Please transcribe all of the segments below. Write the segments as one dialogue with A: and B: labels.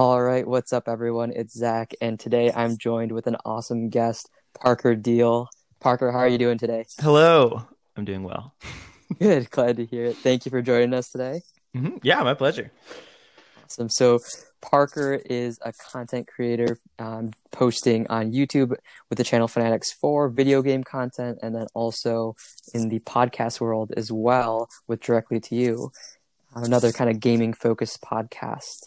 A: All right, what's up, everyone? It's Zach, and today I'm joined with an awesome guest, Parker Deal. Parker, how are you doing today?
B: Hello, I'm doing well.
A: Good, glad to hear it. Thank you for joining us today.
B: Mm-hmm. Yeah, my pleasure.
A: Awesome. So, Parker is a content creator um, posting on YouTube with the channel Fanatix Four video game content, and then also in the podcast world as well with Directly to You, another kind of gaming focused podcast.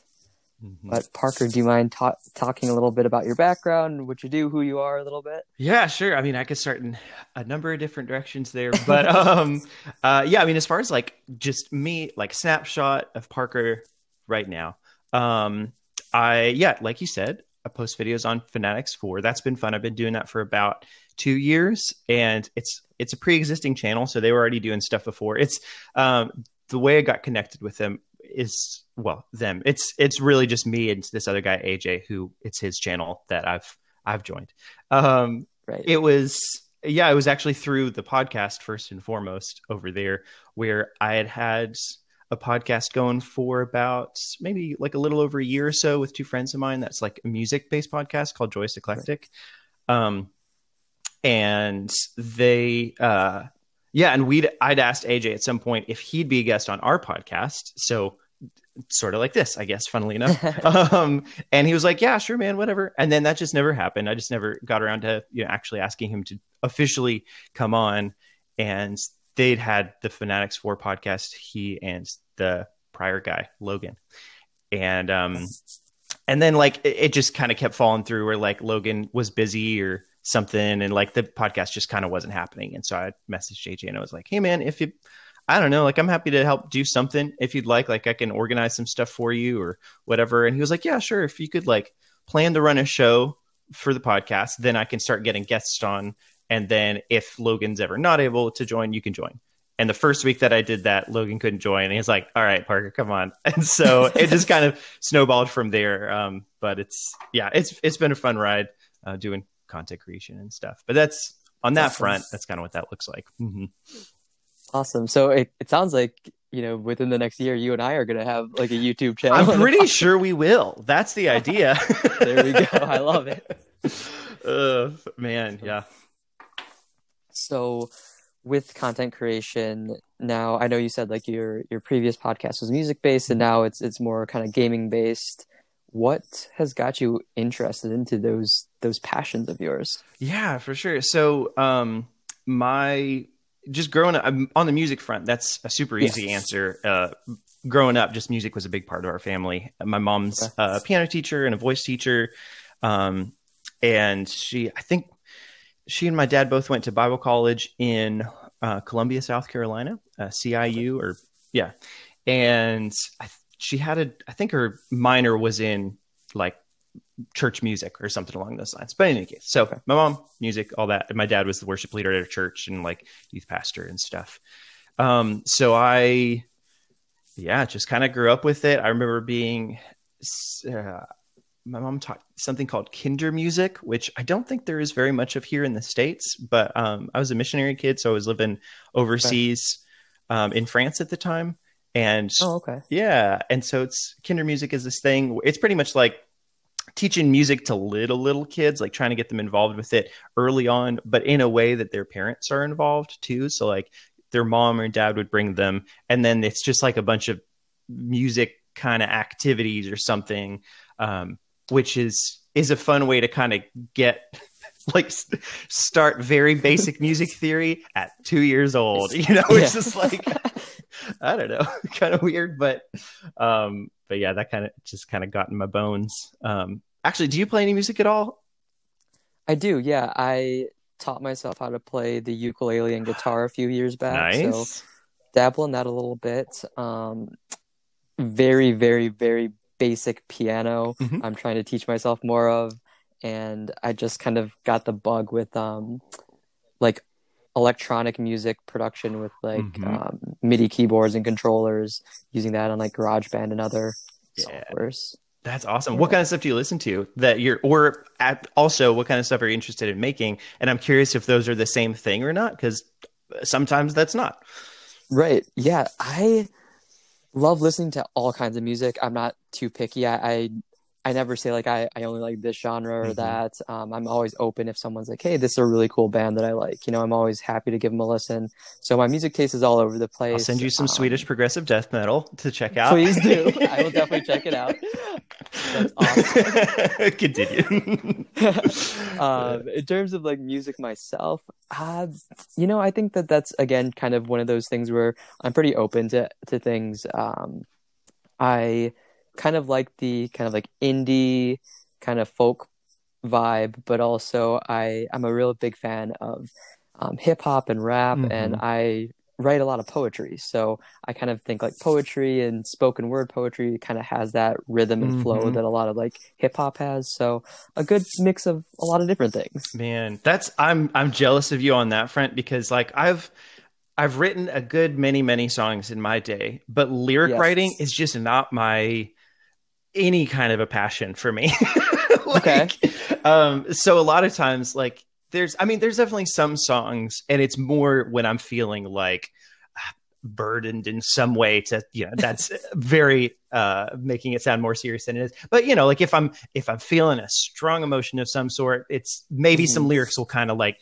A: Mm-hmm. But Parker, do you mind ta- talking a little bit about your background, what you do, who you are, a little bit?
B: Yeah, sure. I mean, I could start in a number of different directions there, but um, uh, yeah, I mean, as far as like just me, like snapshot of Parker right now. Um, I yeah, like you said, I post videos on Fanatix Four. That's been fun. I've been doing that for about two years, and it's it's a pre-existing channel, so they were already doing stuff before. It's um, the way I got connected with them is well them. It's it's really just me and this other guy aj who it's his channel that i've i've joined. Um right. it was yeah it was actually through the podcast first and foremost over there where i had had a podcast going for about maybe like a little over a year or so with two friends of mine. That's like a music based podcast called joyous eclectic. Right. um and they uh yeah, and we'd I'd asked AJ at some point if he'd be a guest on our podcast. So sort of like this, I guess, funnily enough. um, and he was like, Yeah, sure, man, whatever. And then that just never happened. I just never got around to you know actually asking him to officially come on. And they'd had the Fanatix Four podcast, he and the prior guy, Logan. And um and then like it, it just kind of kept falling through where like Logan was busy or something and like the podcast just kind of wasn't happening and so i messaged aj and i was like hey man if you i don't know like i'm happy to help do something if you'd like like i can organize some stuff for you or whatever and he was like yeah sure if you could like plan to run a show for the podcast then i can start getting guests on and then if logan's ever not able to join you can join and the first week that I did that, Logan couldn't join. And he's like, all right, Parker, come on. And so it just kind of snowballed from there. Um, but it's, yeah, it's, it's been a fun ride uh, doing content creation and stuff. But that's on that awesome. front, that's kind of what that looks like. Mm-hmm.
A: Awesome. So it, it sounds like you know within the next year you and i are going to have like a youtube channel.
B: I'm pretty sure we will. That's the idea.
A: There we go. I love it.
B: Uh, man yeah.
A: So with content creation now i know you said like your your previous podcast was music based and now it's it's more kind of gaming based what has got you interested into those those passions of yours?
B: Yeah for sure. So um my just growing up I'm on the music front that's a super easy yes. answer. Uh growing up just music was a big part of our family. My mom's okay. a piano teacher and a voice teacher. Um and she i think she and my dad both went to bible college in uh, columbia south carolina uh, ciu or yeah. And i she had a I think her minor was in like church music or something along those lines. But in any case, so my mom, music, all that. And my dad was the worship leader at a church and like youth pastor and stuff. Um, so I, yeah, just kind of grew up with it. I remember being, uh, my mom taught something called Kindermusik, which I don't think there is very much of here in the States, but um, I was a missionary kid. So I was living overseas um, in France at the time. And
A: oh, okay.
B: Yeah. And so it's Kindermusik is this thing. It's pretty much like teaching music to little, little kids, like trying to get them involved with it early on, but in a way that their parents are involved too. So, like, their mom or dad would bring them, and then it's just like a bunch of music kind of activities or something, um, which is is a fun way to kind of get like start very basic music theory at two years old. You know, it's yeah. just like I don't know, kind of weird, but um, but yeah, that kind of just kind of got in my bones. Um, actually, do you play any music at all?
A: I do. Yeah, I taught myself how to play the ukulele and guitar a few years back.
B: Nice.
A: So dabble in that a little bit. Um, very, very, very basic piano. Mm-hmm. I'm trying to teach myself more of, and I just kind of got the bug with um, like electronic music production with like mm-hmm. um, MIDI keyboards and controllers, using that on like GarageBand and other yeah. softwares.
B: That's awesome. Yeah. What kind of stuff do you listen to that you're, or at, also what kind of stuff are you interested in making? And I'm curious if those are the same thing or not, because sometimes that's not.
A: Right. Yeah. I love listening to all kinds of music. I'm not too picky. I, I I never say like I, I only like this genre or
B: Mhm.
A: that. Um, I'm always open if someone's like, hey, this is a really cool band that I like. You know, I'm always happy to give them a listen. So my music taste is all over the place.
B: I'll send you some
A: Um,
B: Swedish progressive death metal to check out.
A: Please do. I will definitely check it out. That's awesome.
B: Continue.
A: um, in terms of like music myself, uh, you know, I think that that's again kind of one of those things where I'm pretty open to to things. Um, I kind of like the kind of like indie kind of folk vibe, but also I I'm a real big fan of um, hip hop and rap, and
B: Mhm.
A: I write a lot of poetry. So I kind of think like poetry and spoken word poetry kind of has that rhythm and flow
B: Mhm.
A: that a lot of like hip hop has. So a good mix of a lot of different things.
B: Man, that's I'm I'm jealous of you on that front because like I've I've written a good many many songs in my day, but lyric
A: Yes.
B: writing is just not my any kind of a passion for me.
A: Okay.
B: Um so a lot of times like there's I mean there's definitely some songs and it's more when I'm feeling like burdened in some way to you know that's very uh making it sound more serious than it is but you know like if i'm if i'm feeling a strong emotion of some sort it's maybe some
A: Mhm.
B: lyrics will kind of like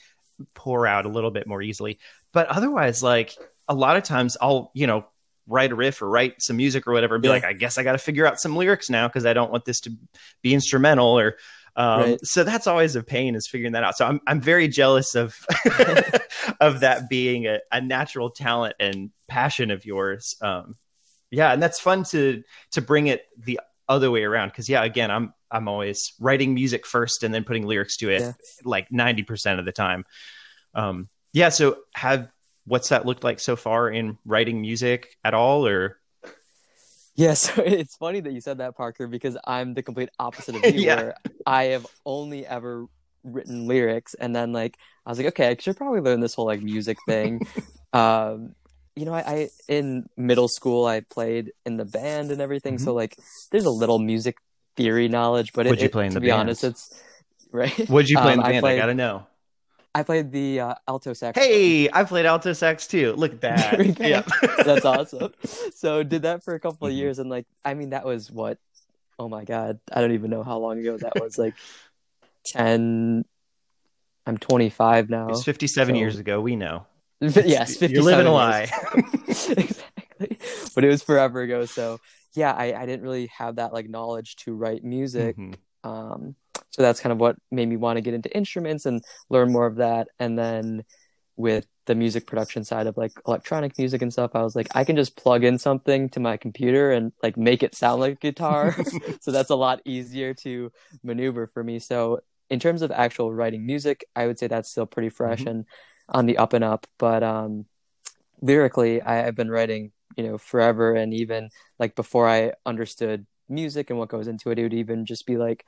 B: pour out a little bit more easily but otherwise like a lot of times i'll you know write a riff or write some music or whatever and be
A: Yeah.
B: like i guess i got to figure out some lyrics now because i don't want this to be instrumental or um,
A: Right.
B: so that's always a pain is figuring that out so i'm, I'm very jealous of of that being a, a natural talent and passion of yours um, yeah and that's fun to to bring it the other way around because yeah again i'm i'm always writing music first and then putting lyrics to it
A: Yeah.
B: like 90% of the time um yeah so have what's that looked like so far in writing music at all or
A: Yeah, so it's funny that you said that, Parker, because I'm the complete opposite of you,
B: Yeah.
A: where I have only ever written lyrics, and then like I was like, okay, I should probably learn this whole like music thing. um, you know, I, I in middle school I played in the band and everything, so like there's a little music theory knowledge, but it,
B: Mm-hmm. What'd you
A: it-
B: in
A: to
B: the
A: be
B: band?
A: honest, it's right.
B: what'd you play in
A: Um,
B: the
A: I
B: band i,
A: played-
B: gotta know
A: I played the uh, alto sax.
B: hey i played alto sax too look at that
A: There we go.
B: Yep.
A: That's awesome. So did that for a couple of
B: Mhm.
A: years, and like, I mean, that was what? Oh my god, I don't even know how long ago that was. Like ten. I'm 25 now.
B: it's 57
A: So-
B: years ago we know
A: yes, 57
B: you're living a lie
A: exactly, but it was forever ago. So yeah, I, I didn't really have that like knowledge to write music.
B: Mhm.
A: Um, so that's kind of what made me want to get into instruments and learn more of that. And then with the music production side of like electronic music and stuff, I was like, I can just plug in something to my computer and like make it sound like a guitar. so that's a lot easier to maneuver for me. So in terms of actual writing music, I would say that's still pretty fresh
B: Mhm.
A: and on the up and up. But um, lyrically, I, I've been writing, you know, forever, and even like before I understood music and what goes into it, it would even just be like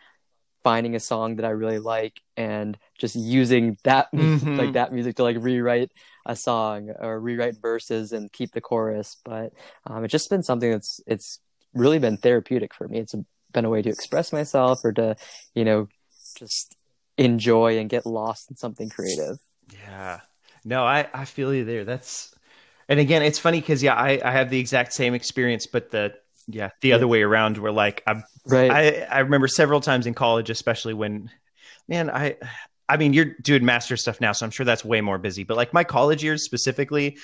A: finding a song that I really like and just using that
B: Mhm.
A: like that music to like rewrite a song or rewrite verses and keep the chorus. But um, it's just been something that's it's really been therapeutic for me. It's been a way to express myself or to, you know, just enjoy and get lost in something creative.
B: Yeah. No, I, I feel you there. That's, and again, it's funny because, yeah, I, I have the exact same experience, but the, yeah, the
A: Yeah.
B: other way around where like I'm,
A: Right.
B: I, I remember several times in college, especially when, man, I, I mean, you're doing master stuff now, so I'm sure that's way more busy, but like my college years specifically,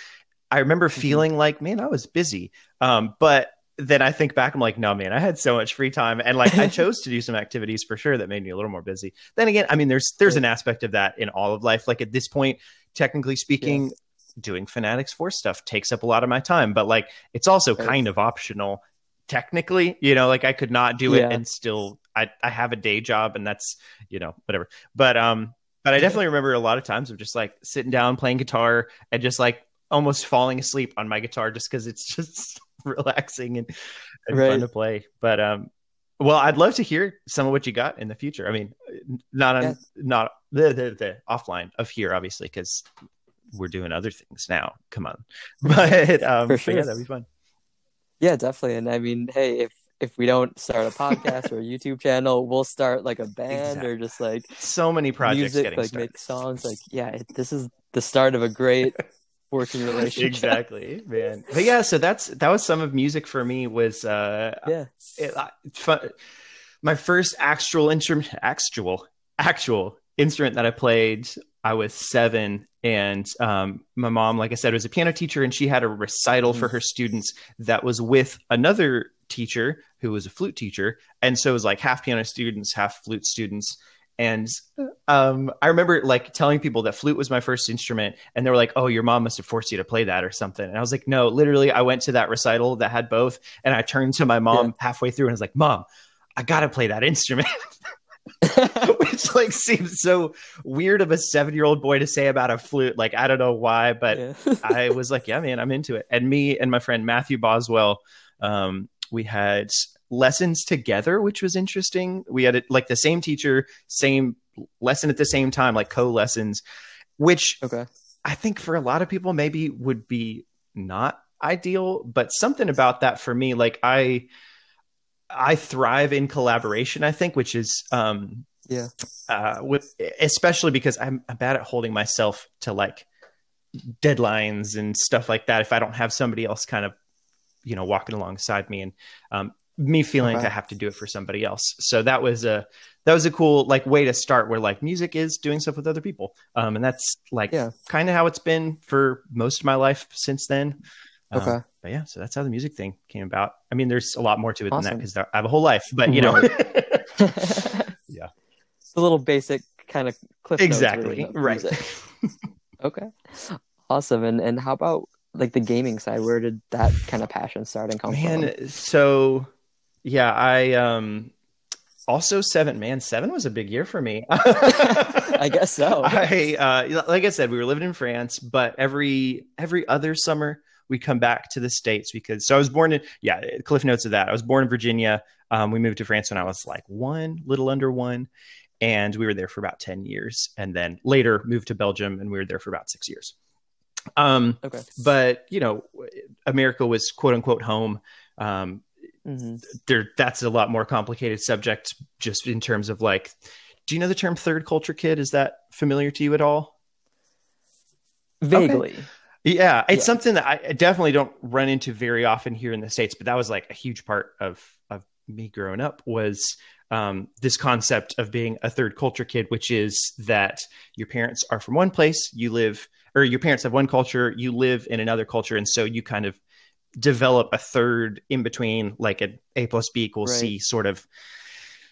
B: I remember
A: Mm-hmm.
B: feeling like, man, I was busy. Um, but then I think back, I'm like, no, man, I had so much free time, and like I chose to do some activities for sure that made me a little more busy. Then again, I mean, there's there's
A: Right.
B: an aspect of that in all of life. Like at this point, technically speaking, doing Fanatix Four stuff takes up a lot of my time, but like it's also
A: Right.
B: kind of optional. Technically, you know, like I could not do it
A: Yeah.
B: and still I I have a day job, and that's you know whatever. But um, but I definitely remember a lot of times of just like sitting down playing guitar and just like almost falling asleep on my guitar just because it's just relaxing and, and fun to play. But um, well, I'd love to hear some of what you got in the future. I mean, not on
A: Yeah.
B: not the, the the offline of here, obviously, because we're doing other things now. Come on, but um,
A: For
B: but yeah, that'd be fun.
A: Yeah, definitely. And I mean, hey, if if we don't start a podcast or a YouTube channel, we'll start like a band or just like
B: So many projects
A: music,
B: getting
A: like
B: started.
A: make songs. Like, yeah, it, this is the start of a great working relationship.
B: exactly, man. But yeah, so that's that was some of music for me. Was uh,
A: Yeah.
B: it, I- fun. my first actual instrument, actual, actual instrument that I played, I was seven. And um, my mom, like I said, was a piano teacher, and she had a recital mm-hmm. for her students that was with another teacher who was a flute teacher. And so it was like half piano students, half flute students. And um, I remember like telling people that flute was my first instrument, and they were like, "Oh, your mom must have forced you to play that or something." And I was like, "No, literally, I went to that recital that had both, and I turned to my mom yeah. halfway through and I was like, "Mom, I gotta play that instrument." Which like seems so weird of a seven year old boy to say about a flute. Like I don't know why, but yeah. I was like, "Yeah, man, I'm into it." And me and my friend Matthew Boswell, um, we had lessons together, which was interesting. We had like the same teacher, same lesson at the same time, like co lessons, which
A: okay.
B: I think for a lot of people maybe would be not ideal, but something about that for me, like I, I thrive in collaboration. I think, which is, um,
A: yeah,
B: uh, with especially because I'm, I'm bad at holding myself to like deadlines and stuff like that. If I don't have somebody else kind of you know walking alongside me and um, me feeling okay. like I have to do it for somebody else. So that was a that was a cool like way to start where like music is doing stuff with other people. Um, and that's like yeah. kind of how it's been for most of my life since then.
A: Um, okay.
B: but yeah, so that's how the music thing came about. I mean, there's a lot more to it awesome. than that because I have a whole life, but you know, yeah,
A: it's a little basic kind of cliff.
B: Exactly. Right.
A: okay. Awesome. And and how about like the gaming side? Where did that kind of passion start and come
B: Man,
A: from?
B: so yeah, I um also seven man seven was a big year for me
A: i guess so
B: i uh, like i said we were living in france but every every other summer we come back to the states because so i was born in yeah cliff notes of that. I was born in virginia. Um, we moved to france when i was like one little under one and we were there for about 10 years and then later moved to belgium and we were there for about six years. Um,
A: okay.
B: but you know america was quote unquote home. Um, mm-hmm. there that's a lot more complicated subject just in terms of like do you know the term third culture kid? Is that familiar to you at all?
A: Vaguely. Okay.
B: Yeah it's yeah. something that i definitely don't run into very often here in the states but that was like a huge part of of me growing up was um, this concept of being a third culture kid, which is that your parents are from one place, you live, or your parents have one culture, you live in another culture, and so you kind of develop a third in between like an a plus b equals right. c sort of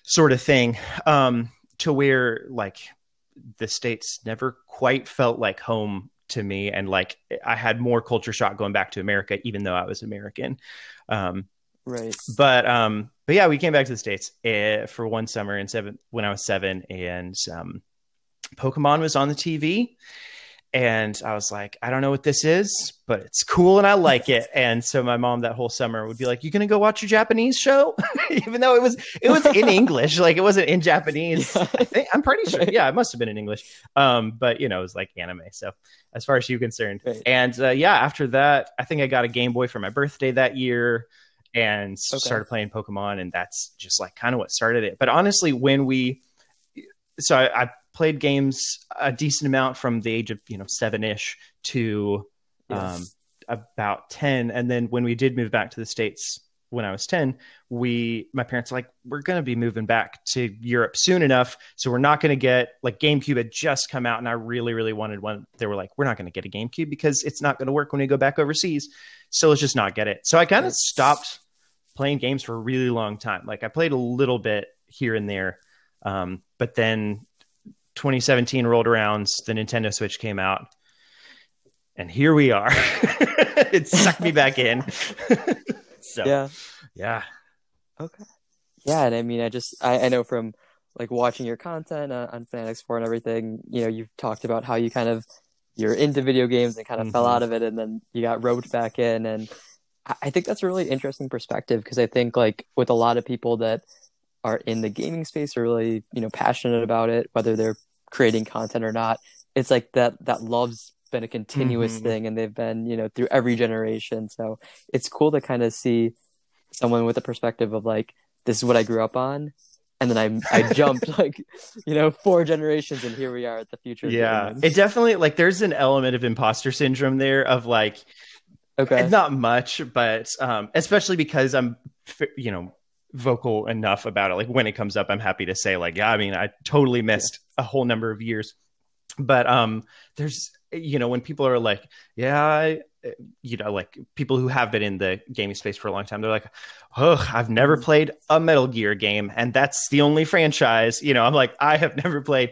B: sort of thing um to where like the states never quite felt like home to me and like i had more culture shock going back to america even though i was american. Um
A: right.
B: but um but yeah we came back to the states uh, for one summer in seven when i was seven and um pokemon was on the tv and I was like, I don't know what this is, but it's cool and I like it. And so my mom that whole summer would be like, "You gonna go watch your Japanese show?" Even though it was it was in English, like it wasn't in Japanese. I think, I'm pretty sure. Yeah, it must have been in English. Um, but you know, it was like anime. So as far as you concerned, right. and uh, yeah, after that, I think I got a Game Boy for my birthday that year. And okay. started playing Pokemon, and that's just like kind of what started it. But honestly, when we, so I, I played games a decent amount from the age of you know seven ish to yes. um, about ten, and then when we did move back to the states when I was ten, we my parents were like we're going to be moving back to Europe soon enough, so we're not going to get like GameCube had just come out, and I really really wanted one. They were like we're not going to get a GameCube because it's not going to work when we go back overseas, so let's just not get it. So I kind of stopped playing games for a really long time. Like I played a little bit here and there. Um, but then 2017 rolled around, the Nintendo Switch came out, and here we are. it sucked me back in. so
A: yeah,
B: yeah,
A: okay, yeah. And I mean, I just I, I know from like watching your content uh, on Fanatix Four and everything. You know, you've talked about how you kind of you're into video games and kind of mm-hmm. fell out of it, and then you got roped back in, and I think that's a really interesting perspective because I think like with a lot of people that are in the gaming space are really you know passionate about it whether they're creating content or not it's like that that love's been a continuous mm-hmm. thing and they've been you know through every generation so it's cool to kind of see someone with a perspective of like this is what i grew up on and then I I jumped like you know four generations and here we are at the future.
B: Yeah, it definitely like there's an element of imposter syndrome there of like
A: okay
B: not much, but um especially because I'm you know vocal enough about it. Like when it comes up, I'm happy to say, like, yeah, I mean, I totally missed yeah. a whole number of years. But um, there's, you know, when people are like, yeah, I, you know, like people who have been in the gaming space for a long time, they're like, oh, I've never mm-hmm. played a Metal Gear game, and that's the only franchise. You know, I'm like, I have never played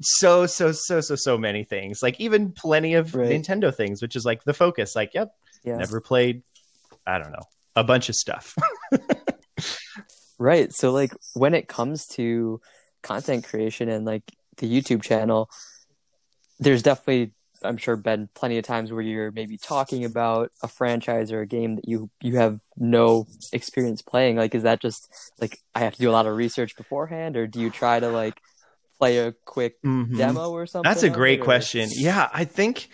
B: so so so so so many things like even plenty of right. nintendo things which is like the focus like yep yeah. never played i don't know a bunch of stuff
A: right so like when it comes to content creation and like the youtube channel there's definitely i'm sure been plenty of times where you're maybe talking about a franchise or a game that you you have no experience playing like is that just like i have to do a lot of research beforehand or do you try to like play a quick mm-hmm. demo or something?
B: That's a great question. Yeah, I think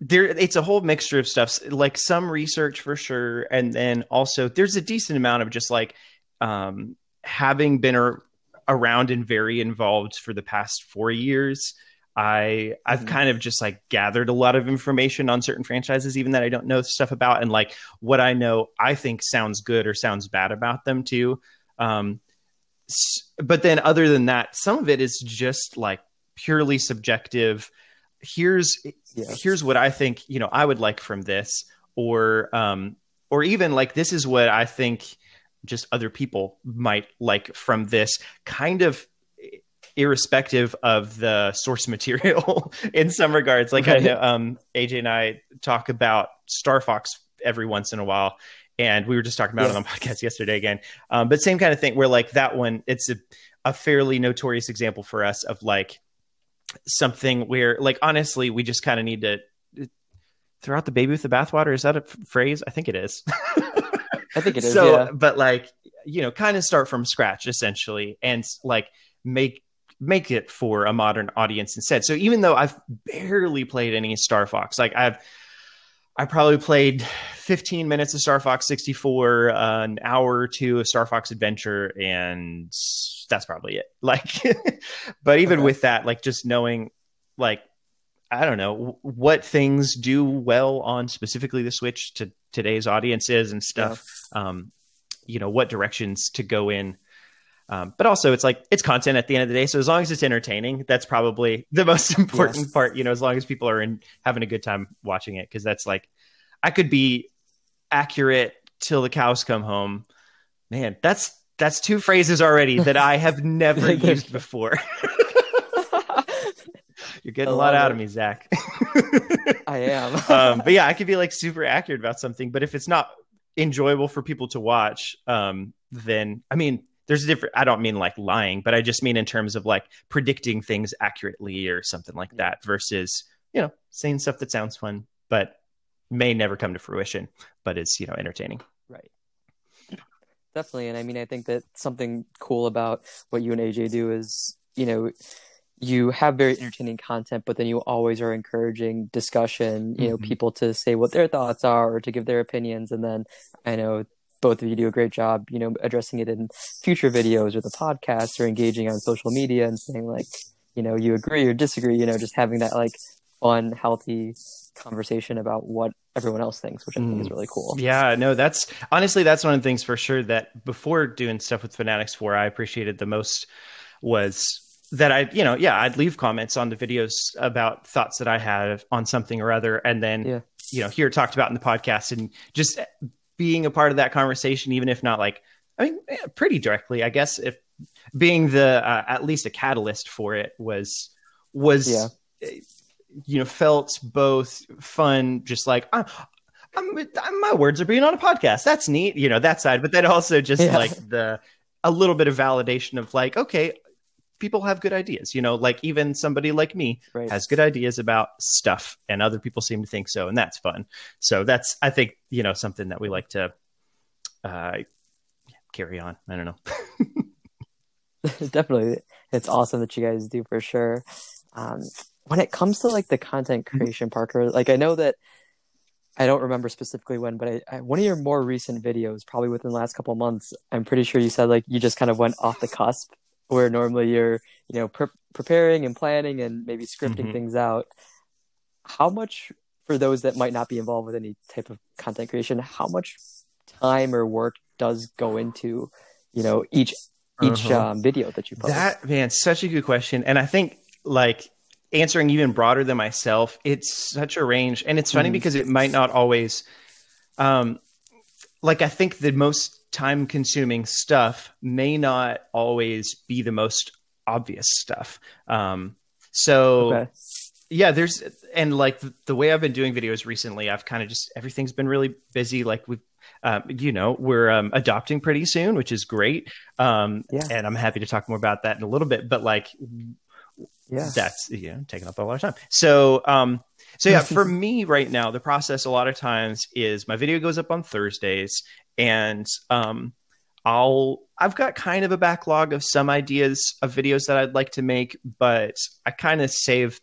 B: there it's a whole mixture of stuff like some research for sure and then also there's a decent amount of just like um, having been ar- around and very involved for the past 4 years I I've mm-hmm. kind of just like gathered a lot of information on certain franchises even that I don't know stuff about and like what I know I think sounds good or sounds bad about them too um, but then other than that, some of it is just like purely subjective. Here's yes. here's what I think, you know, I would like from this or um or even like this is what I think just other people might like from this kind of irrespective of the source material in some regards like right. I know um AJ and I talk about Star Fox every once in a while and we were just talking about yeah. it on the podcast yesterday again. Um, but same kind of thing where like that one, it's a, a fairly notorious example for us of like something where like honestly we just kind of need to uh, throw out the baby with the bathwater. Is that a phrase? I think it is.
A: I think it is. So, yeah.
B: but like you know, kind of start from scratch essentially, and like make make it for a modern audience instead. So even though I've barely played any Star Fox, like I've I probably played 15 minutes of Star Fox 64, uh, an hour or two of Star Fox Adventure, and that's probably it. Like, but even okay. with that, like just knowing, like, I don't know what things do well on specifically the Switch to today's audiences and stuff. Yeah. Um, you know what directions to go in. Um, but also, it's like it's content at the end of the day. So as long as it's entertaining, that's probably the most important yes. part. You know, as long as people are in having a good time watching it, because that's like I could be accurate till the cows come home. Man, that's that's two phrases already that I have never used before. You're getting a lot out it. of me, Zach.
A: I am.
B: um, but yeah, I could be like super accurate about something, but if it's not enjoyable for people to watch, um, then I mean, there's a different. I don't mean like lying, but I just mean in terms of like predicting things accurately or something like that, versus you know saying stuff that sounds fun, but may never come to fruition, but is you know entertaining.
A: Right. Definitely, and I mean, I think that something cool about what you and AJ do is, you know, you have very entertaining content, but then you always are encouraging discussion. You know, mm-hmm. people to say what their thoughts are or to give their opinions, and then I know both of you do a great job. You know, addressing it in future videos or the podcast or engaging on social media and saying like, you know, you agree or disagree. You know, just having that like fun, healthy conversation about what everyone else thinks, which I think is mm. really cool.
B: Yeah, no, that's honestly that's one of the things for sure that before doing stuff with Fanatix Four, I appreciated the most was that I, you know, yeah, I'd leave comments on the videos about thoughts that I had on something or other, and then yeah. you know, hear it talked about in the podcast, and just being a part of that conversation, even if not like, I mean, eh, pretty directly, I guess, if being the uh, at least a catalyst for it was was yeah eh, you know felt both fun just like ah, I'm, I'm, my words are being on a podcast that's neat you know that side but then also just yeah. like the a little bit of validation of like okay people have good ideas you know like even somebody like me right. has good ideas about stuff and other people seem to think so and that's fun so that's i think you know something that we like to uh carry on i don't know
A: definitely it's awesome that you guys do for sure um when it comes to like the content mm-hmm. creation, Parker, like I know that I don't remember specifically when, but I, I, one of your more recent videos, probably within the last couple months, I'm pretty sure you said like you just kind of went off the cusp, where normally you're you know pre- preparing and planning and maybe scripting mm-hmm. things out. How much for those that might not be involved with any type of content creation? How much time or work does go into, you know, each each
B: Uh-huh.
A: um, video that you post?
B: That man, such a good question, and I think like answering even broader than myself, it's such a range, and it's funny
A: Mhm.
B: because it might not always, um, like I think the most time-consuming stuff may not always be the most obvious stuff. Um, so
A: okay.
B: yeah there's and like the, the way i've been doing videos recently i've kind of just everything's been really busy like we've um, you know we're um, adopting pretty soon which is great um,
A: Yeah.
B: and i'm happy to talk more about that in a little bit but like
A: Yeah.
B: that's you know taking up a lot of time so um so yeah for me right now the process a lot of times is my video goes up on thursdays and um i'll i've got kind of a backlog of some ideas of videos that i'd like to make but i kind of save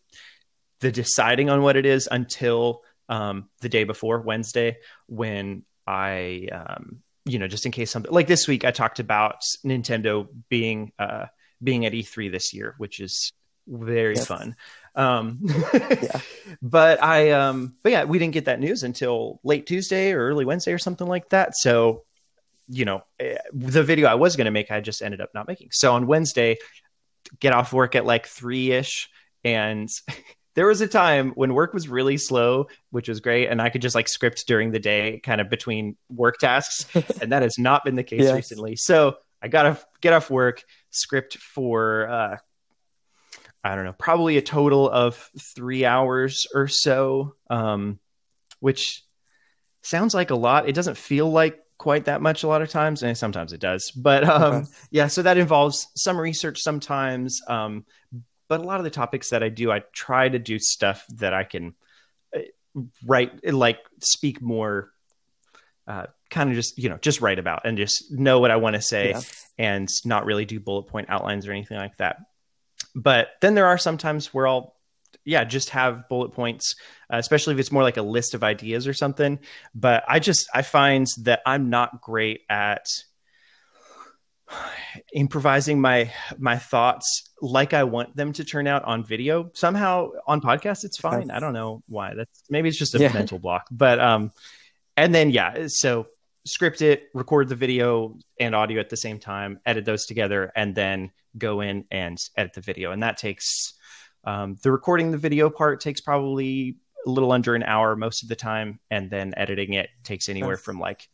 B: the deciding on what it is until um the day before wednesday when i um you know just in case something like this week i talked about nintendo being uh being at e3 this year which is very
A: Yep.
B: fun um
A: Yeah.
B: but i um but yeah we didn't get that news until late tuesday or early wednesday or something like that so you know eh, the video i was going to make i just ended up not making so on wednesday get off work at like three-ish and there was a time when work was really slow which was great and i could just like script during the day kind of between work tasks and that has not been the case
A: Yeah.
B: recently so i gotta get off work script for uh I don't know, probably a total of three hours or so, um, which sounds like a lot. It doesn't feel like quite that much a lot of times, and sometimes it does. But um,
A: Okay.
B: yeah, so that involves some research sometimes. Um, but a lot of the topics that I do, I try to do stuff that I can uh, write, like speak more, uh, kind of just you know just write about and just know what I want to say
A: Yeah.
B: and not really do bullet point outlines or anything like that. But then there are sometimes where I'll, yeah, just have bullet points, uh, especially if it's more like a list of ideas or something. But I just, I find that I'm not great at improvising my my thoughts like I want them to turn out on video. Somehow on podcast it's fine. I don't know why. That's maybe it's just a
A: Yeah.
B: mental block. But um and then yeah, so script it, record the video and audio at the same time, edit those together, and then go in and edit the video. And that takes um, the recording the video part takes probably a little under an hour most of the time, and then editing it takes anywhere from like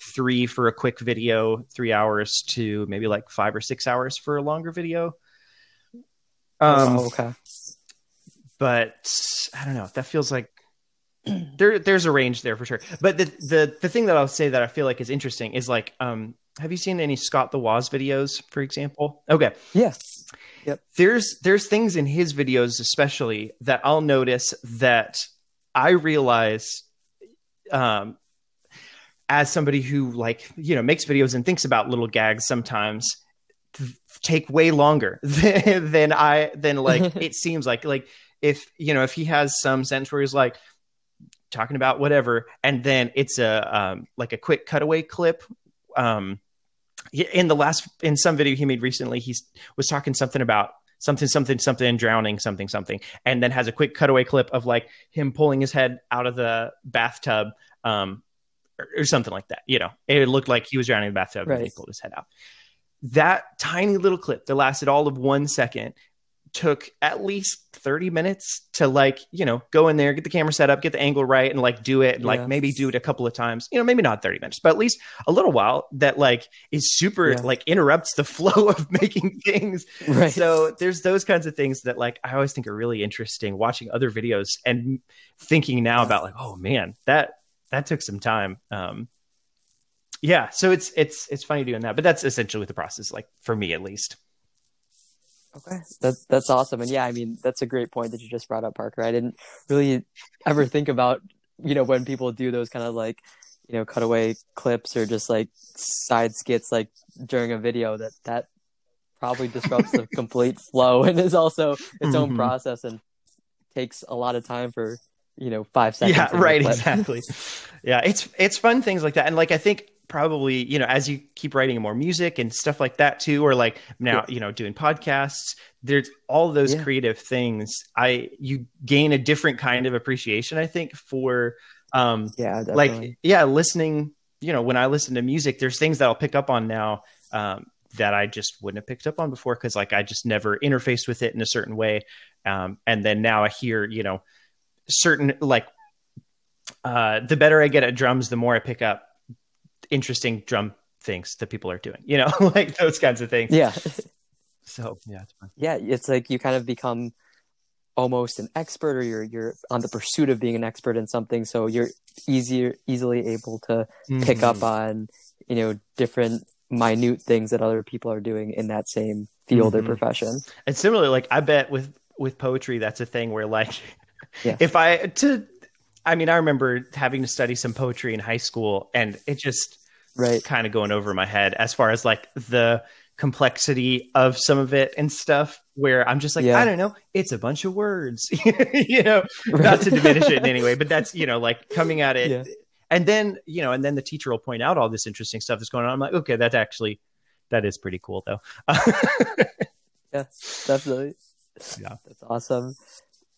B: three for a quick video, three hours to maybe like five or six hours for a longer video. Um,
A: oh, okay.
B: but I don't know. That feels like there there's a range there for sure. But the the the thing that I'll say that I feel like is interesting is like um have you seen any Scott the Woz videos, for example? Okay.
A: Yeah.
B: There's there's things in his videos especially that I'll notice that I realize um as somebody who like, you know, makes videos and thinks about little gags sometimes take way longer than, than I than like it seems like like if you know if he has some sense where he's like talking about whatever. And then it's a um, like a quick cutaway clip. Um in the last in some video he made recently he was talking something about something something something drowning something something. And then has a quick cutaway clip of like him pulling his head out of the bathtub um or, or something like that you know? It looked like he was drowning in the bathtub and he pulled his head out. That tiny little clip that lasted all of one second took at least 30 minutes to like you know go in there get the camera set up get the angle right and like do it and like maybe do it a couple of times. You know maybe not 30 minutes but at least a little while that like is super
A: Yeah.
B: like interrupts the flow of making things.
A: Right.
B: so there's those kinds of things that like i always think are really interesting watching other videos and thinking now about like oh man that that took some time. Um yeah so it's it's it's funny doing that but that's essentially what the process like for me at least
A: Okay, that's that's awesome, and yeah, I mean that's a great point that you just brought up, Parker. I didn't really ever think about you know when people do those kind of like you know cutaway clips or just like side skits like during a video that that probably disrupts the complete flow and is also its own
B: Mhm.
A: process and takes a lot of time for you know five seconds.
B: yeah right exactly yeah it's it's fun things like that and like i think probably you know as you keep writing more music and stuff like that too or like now you know doing podcasts there's all those
A: Yeah.
B: creative things i you gain a different kind of appreciation i think for um
A: yeah, definitely.
B: like yeah listening you know, when I listen to music, there's things that I'll pick up on now um, that I just wouldn't have picked up on before because like I just never interfaced with it in a certain way. Um, and then now I hear, you know, certain like uh, the better I get at drums, the more I pick up interesting drum things that people are doing, you know, like those kinds of things.
A: Yeah.
B: So yeah, it's fun.
A: Yeah, it's like you kind of become almost an expert or you're you're on the pursuit of being an expert in something so you're easier easily able to pick
B: Mhm.
A: up on you know different minute things that other people are doing in that same field or
B: Mhm.
A: profession
B: And similarly, like I bet with with poetry, that's a thing where like
A: Yeah.
B: if I to I mean, I remember having to study some poetry in high school and it just
A: right
B: kind of going over my head as far as like the complexity of some of it and stuff where I'm just like,
A: Yeah.
B: I don't know, it's a bunch of words, you know, not to diminish it in any way, but that's, you know, like coming at it.
A: Yeah.
B: And then, you know, and then the teacher will point out all this interesting stuff that's going on. I'm like, okay, that's actually, that is pretty cool though.
A: yeah definitely
B: Yeah.
A: that's awesome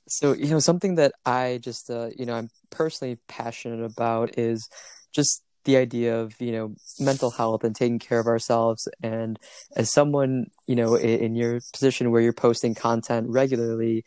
A: so you know something that i just uh, you know i'm personally passionate about is just the idea of you know mental health and taking care of ourselves. And as someone you know in, in your position where you're posting content regularly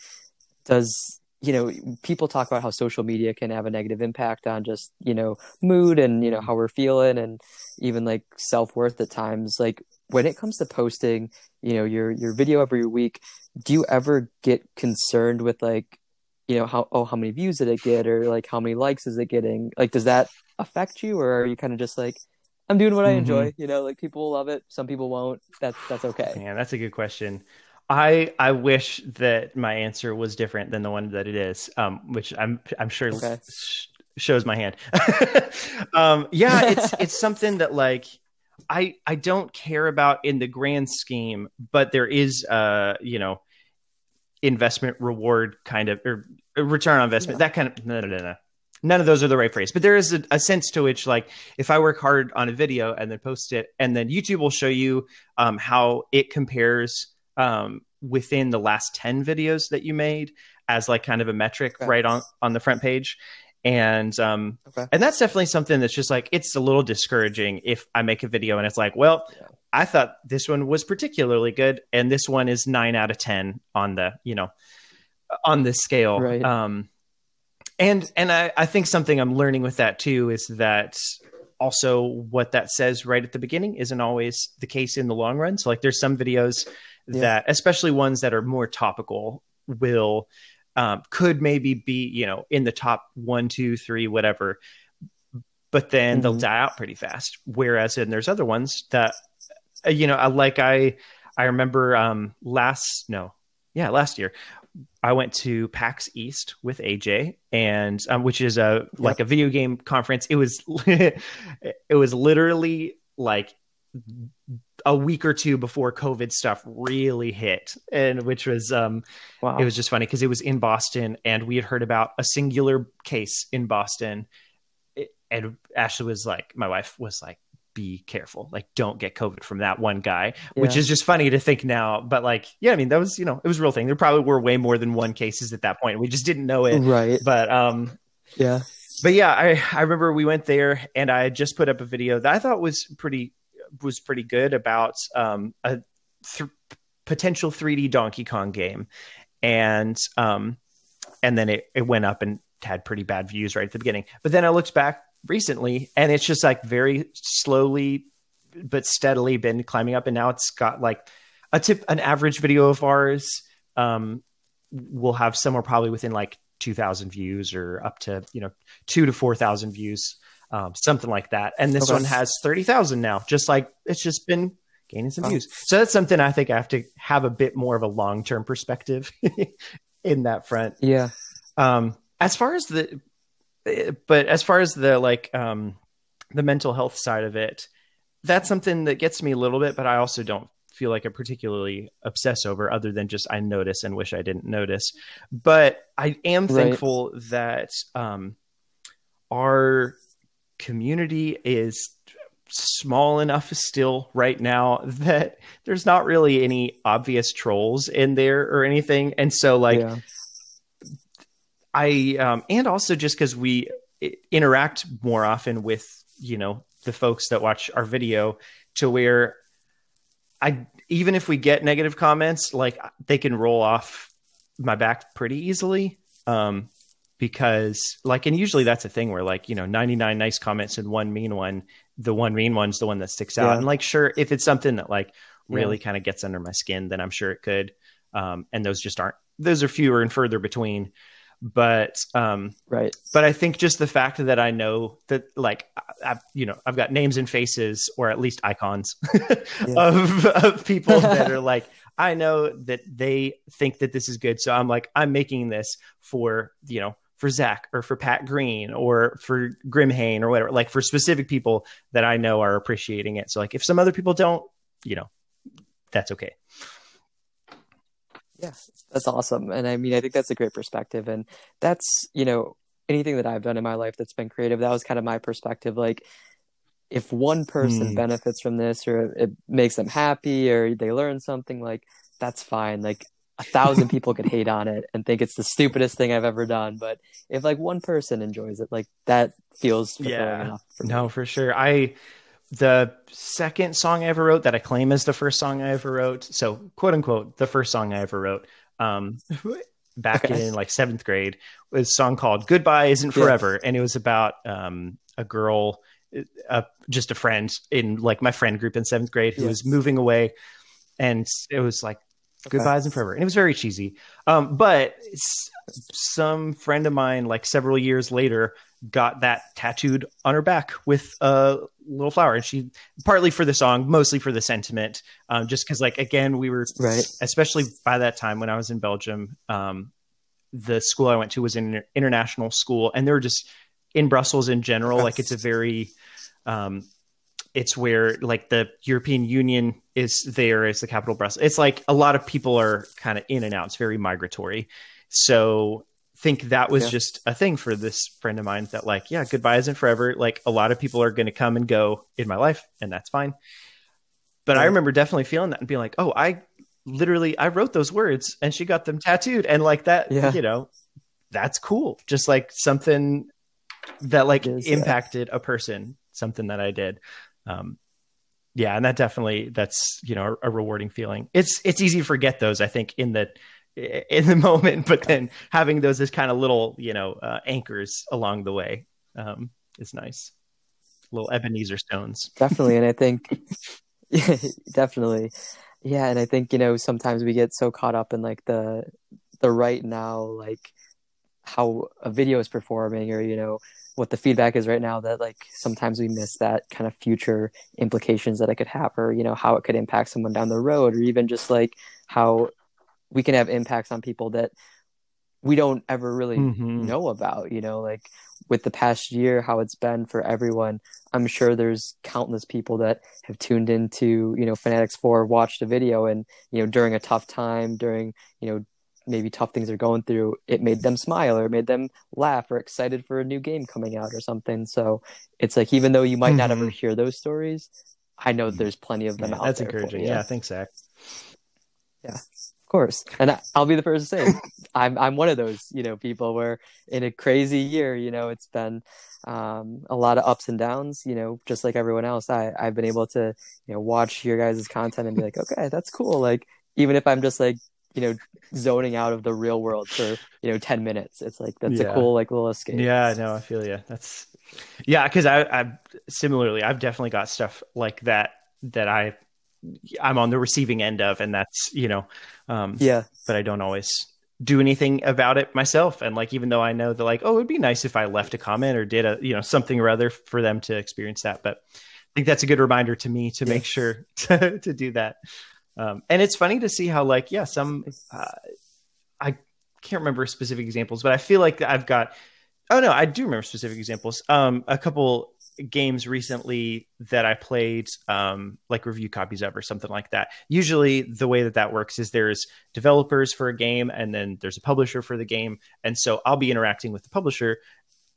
A: does you know people talk about how social media can have a negative impact on just you know mood and you know how we're feeling and even like self-worth at times. Like when it comes to posting you know your your video every week do you ever get concerned with like you know how oh how many views did it get or like how many likes is it getting? Like does that affect you or are you kind of just like i'm doing what i
B: Mhm.
A: enjoy you know like people will love it some people won't that's that's okay
B: Yeah, that's a good question. I I wish that my answer was different than the one that it is, um, which I'm I'm sure
A: Okay.
B: sh- shows my hand. um, yeah, it's it's something that like I I don't care about in the grand scheme, but there is uh you know investment reward kind of or or return on investment
A: Yeah.
B: that kind of no no no no. None of those are the right phrase, but there is a, a sense to which, like, if I work hard on a video and then post it, and then YouTube will show you um, how it compares um, within the last 10 videos that you made as like kind of a metric
A: Okay.
B: right on on the front page and um
A: Okay.
B: and that's definitely something that's just like it's a little discouraging if i make a video and it's like well
A: Yeah.
B: i thought this one was particularly good and this one is 9 out of 10 on the you know on the scale
A: Right.
B: um and and I, I think something i'm learning with that too is that also what that says right at the beginning isn't always the case in the long run so like there's some videos
A: Yeah.
B: that especially ones that are more topical will um, could maybe be you know in the top one two three whatever but then they'll
A: Mhm.
B: die out pretty fast whereas then there's other ones that uh, you know like i i remember um last no yeah last year I went to PAX East with AJ, and um, which is a like a video game conference. It was it was literally like a week or two before COVID stuff really hit, and which was um,
A: wow.
B: it was just funny because it was in Boston, and we had heard about a singular case in Boston, and Ashley was like, my wife was like, "Be careful, like don't get COVID from that one guy," which is just funny to think now. But like, yeah, I mean, that was you know, it was a real thing. There probably were way more than one cases at that point. We just didn't know it.
A: right
B: But um,
A: yeah
B: but yeah, I I remember we went there and I had just put up a video that I thought was pretty was pretty good about um a th- potential 3D Donkey Kong game, and um and then it it went up and had pretty bad views right at the beginning. But then I looked back recently and it's just like very slowly but steadily been climbing up and now it's got like a tip an average video of ours um will have somewhere probably within like 2000 views or up to you know 2 to 4000 views um something like that and this
A: Okay.
B: one has 30,000 now just like it's just been gaining some
A: Wow.
B: views so that's something i think i have to have a bit more of a long-term perspective in that front
A: yeah
B: um as far as the but as far as the like um the mental health side of it that's something that gets me a little bit but i also don't feel like i particularly obsess over other than just i notice and wish i didn't notice. But i am
A: Right.
B: thankful that um our community is small enough still right now that there's not really any obvious trolls in there or anything. And so like
A: yeah
B: I um, and also just because we interact more often with you know the folks that watch our video to where I even if we get negative comments, like they can roll off my back pretty easily. Um, because like, and usually that's a thing where like, you know, 99 nice comments and one mean one, the one mean one's the one that sticks out.
A: Yeah.
B: And like, sure, if it's something that like really
A: Yeah.
B: kind of gets under my skin, then I'm sure it could. Um, and those just aren't, those are fewer and further between. But, um,
A: Right.
B: but I think just the fact that I know that, like, I've you know I've got names and faces, or at least icons of, of people that are like, I know that they think that this is good, so I'm like, I'm making this for you know for Zach or for Pat Green or for Grimhane or whatever, like for specific people that I know are appreciating it. So like, if some other people don't, you know, that's okay.
A: Yeah, that's awesome. And I mean, I think that's a great perspective. And that's, you know, anything that I've done in my life that's been creative, that was kind of my perspective. Like, if one person
B: Hmm.
A: benefits from this or it makes them happy or they learn something, like, that's fine. Like, a thousand people could hate on it and think it's the stupidest thing I've ever done. But if like one person enjoys it, like that feels
B: Yeah.
A: enough for me.
B: No, for sure. I the second song I ever wrote that I claim is the first song I ever wrote. So quote unquote the first song I ever wrote. Um back
A: Okay.
B: in like seventh grade was a song called Goodbye Isn't
A: Yeah.
B: Forever. And it was about um a girl uh, just a friend in like my friend group in seventh grade who
A: Yeah.
B: was moving away and it was like
A: Okay.
B: Goodbye Isn't Forever. And it was very cheesy. Um, but some friend of mine, like several years later, got that tattooed on her back with a little flower. And she, partly for the song, mostly for the sentiment, um, just because, like, again, we were,
A: Right.
B: especially by that time when I was in Belgium, um, the school I went to was an international school, and they were just in Brussels in general. Like, it's a very, um, it's where like the European Union is there as the capital Brussels. It's like a lot of people are kind of in and out. It's very migratory. So think that was
A: Yeah.
B: just a thing for this friend of mine that like, yeah, goodbye isn't forever. Like a lot of people are going to come and go in my life and that's fine. But I remember definitely feeling that and being like, oh, I literally, I wrote those words and she got them tattooed and like that,
A: Yeah.
B: you know, that's cool. Just like something that like
A: is,
B: impacted a person, something that I did. Um, yeah, and that definitely that's you know a, a rewarding feeling. It's it's easy to forget those I think in the in the moment, but then having those as kind of little you know uh, anchors along the way um, is nice. Little Ebenezer stones.
A: definitely and i think definitely yeah and i think you know sometimes we get so caught up in like the the right now like how a video is performing or you know what the feedback is right now that like sometimes we miss that kind of future implications that it could have or you know how it could impact someone down the road or even just like how we can have impacts on people that we don't ever really
B: Mhm.
A: know about you know like with the past year how it's been for everyone i'm sure there's countless people that have tuned into you know Fanatix Four watched a video and you know during a tough time during you know maybe tough things they're going through it made them smile or it made them laugh or excited for a new game coming out or something so it's like even though you might not ever
B: Mhm.
A: hear those stories i know there's plenty of them
B: Yeah,
A: out
B: that's encouraging. Yeah, thanks, Zach.
A: Of course, and I, I'll be the first to say I'm I'm one of those you know people where in a crazy year, you know, it's been um, a lot of ups and downs. You know, just like everyone else, I I've been able to you know watch your guys' content and be like, okay, that's cool. Like even if I'm just like you know zoning out of the real world for you know ten minutes, it's like that's
B: Yeah.
A: a cool like little escape.
B: Yeah, no, I feel you. That's yeah, because I, I similarly, I've definitely got stuff like that that I I'm on the receiving end of, and that's you know, um,
A: yeah,
B: but I don't always do anything about it myself. And like, even though I know that like, oh, it'd be nice if I left a comment or did a you know something or other for them to experience that, but I think that's a good reminder to me to
A: Yeah.
B: make sure to to do that. Um, and it's funny to see how like yeah, some uh, I can't remember specific examples, but I feel like I've got. Oh no, I do remember specific examples. Um, a couple games recently that I played, um, like review copies of or something like that. Usually, the way that that works is there's developers for a game, and then there's a publisher for the game, and so I'll be interacting with the publisher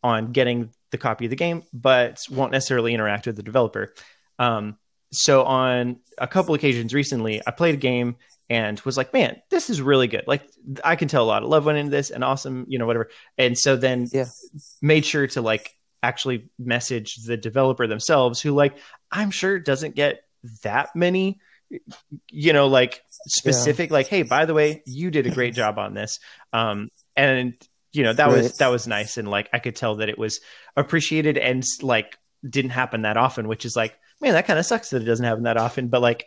B: on getting the copy of the game, but won't necessarily interact with the developer. Um, so on a couple occasions recently, I played a game and was like, man, this is really good. Like I can tell a lot of love went into this and awesome, you know, whatever. And so then
A: Yeah.
B: made sure to like actually message the developer themselves who like i'm sure doesn't get that many you know like specific yeah. like hey by the way you did a great job on this um and you know that right. was that was nice and like i could tell that it was appreciated and like didn't happen that often which is like man that kind of sucks that it doesn't happen that often but like